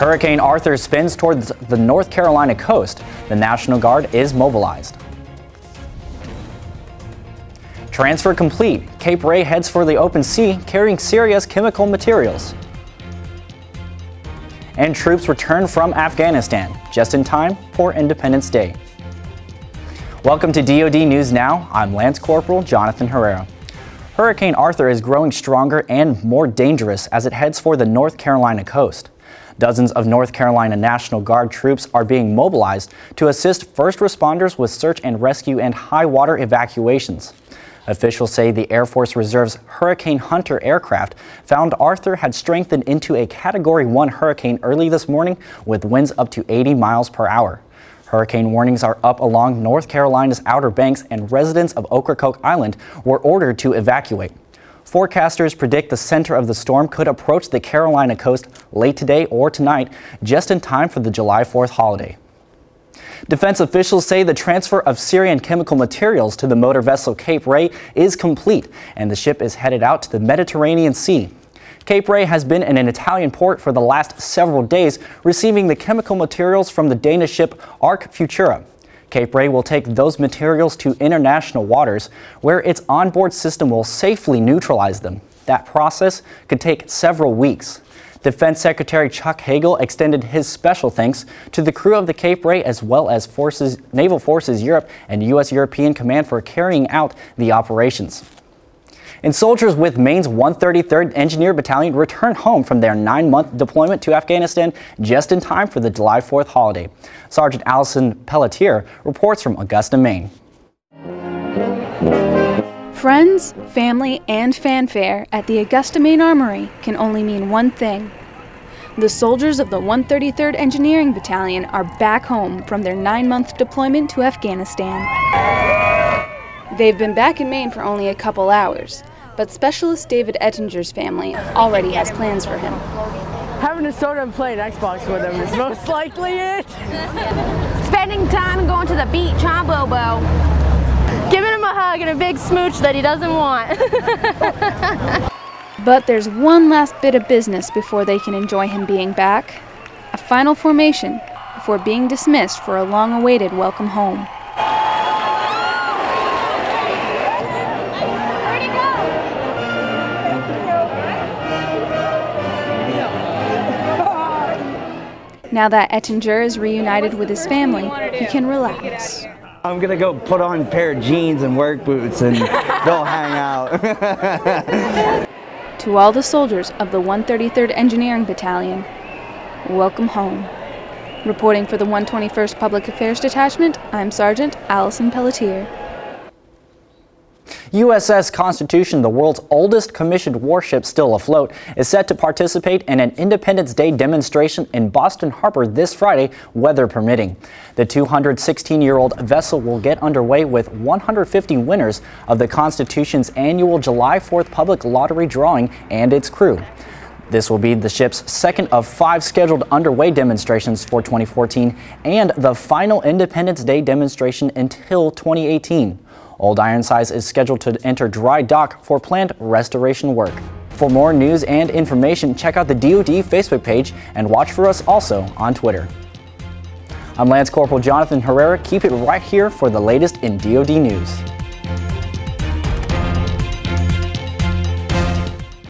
Hurricane Arthur spins towards the North Carolina coast. The National Guard is mobilized. Transfer complete. Cape Ray heads for the open sea, carrying Syrian chemical materials. And troops return from Afghanistan, just in time for Independence Day. Welcome to DoD News Now. I'm Lance Corporal Jonathan Herrera. Hurricane Arthur is growing stronger and more dangerous as it heads for the North Carolina coast. Dozens of North Carolina National Guard troops are being mobilized to assist first responders with search and rescue and high water evacuations. Officials say the Air Force Reserve's Hurricane Hunter aircraft found Arthur had strengthened into a Category 1 hurricane early this morning with winds up to 80 miles per hour. Hurricane warnings are up along North Carolina's Outer Banks, and residents of Ocracoke Island were ordered to evacuate. Forecasters predict the center of the storm could approach the Carolina coast late today or tonight, just in time for the July 4th holiday. Defense officials say the transfer of Syrian chemical materials to the motor vessel Cape Ray is complete, and the ship is headed out to the Mediterranean Sea. Cape Ray has been in an Italian port for the last several days, receiving the chemical materials from the Danish ship Ark Futura. Cape Ray will take those materials to international waters, where its onboard system will safely neutralize them. That process could take several weeks. Defense Secretary Chuck Hagel extended his special thanks to the crew of the Cape Ray as well as Forces, Naval Forces Europe and U.S. European Command for carrying out the operations. And soldiers with Maine's 133rd Engineer Battalion return home from their nine month deployment to Afghanistan just in time for the July 4th holiday. Sergeant Allison Pelletier reports from Augusta, Maine. Friends, family, and fanfare at the Augusta Maine Armory can only mean one thing. The soldiers of the 133rd Engineering Battalion are back home from their nine month deployment to Afghanistan. They've been back in Maine for only a couple hours, but Specialist David Ettinger's family already has plans for him. Having a soda and playing Xbox with him is most likely it. Spending time going to the beach, huh, Bobo? Giving him a hug and a big smooch that he doesn't want. but there's one last bit of business before they can enjoy him being back a final formation before being dismissed for a long awaited welcome home. Now that Ettinger is reunited with his family, he can relax. I'm gonna go put on a pair of jeans and work boots and go hang out. to all the soldiers of the 133rd Engineering Battalion, welcome home. Reporting for the 121st Public Affairs Detachment, I'm Sergeant Allison Pelletier. USS Constitution, the world's oldest commissioned warship still afloat, is set to participate in an Independence Day demonstration in Boston Harbor this Friday, weather permitting. The 216-year-old vessel will get underway with 150 winners of the Constitution's annual July 4th public lottery drawing and its crew. This will be the ship's second of five scheduled underway demonstrations for 2014 and the final Independence Day demonstration until 2018. Old Ironsides is scheduled to enter dry dock for planned restoration work. For more news and information, check out the DoD Facebook page and watch for us also on Twitter. I'm Lance Corporal Jonathan Herrera. Keep it right here for the latest in DoD news.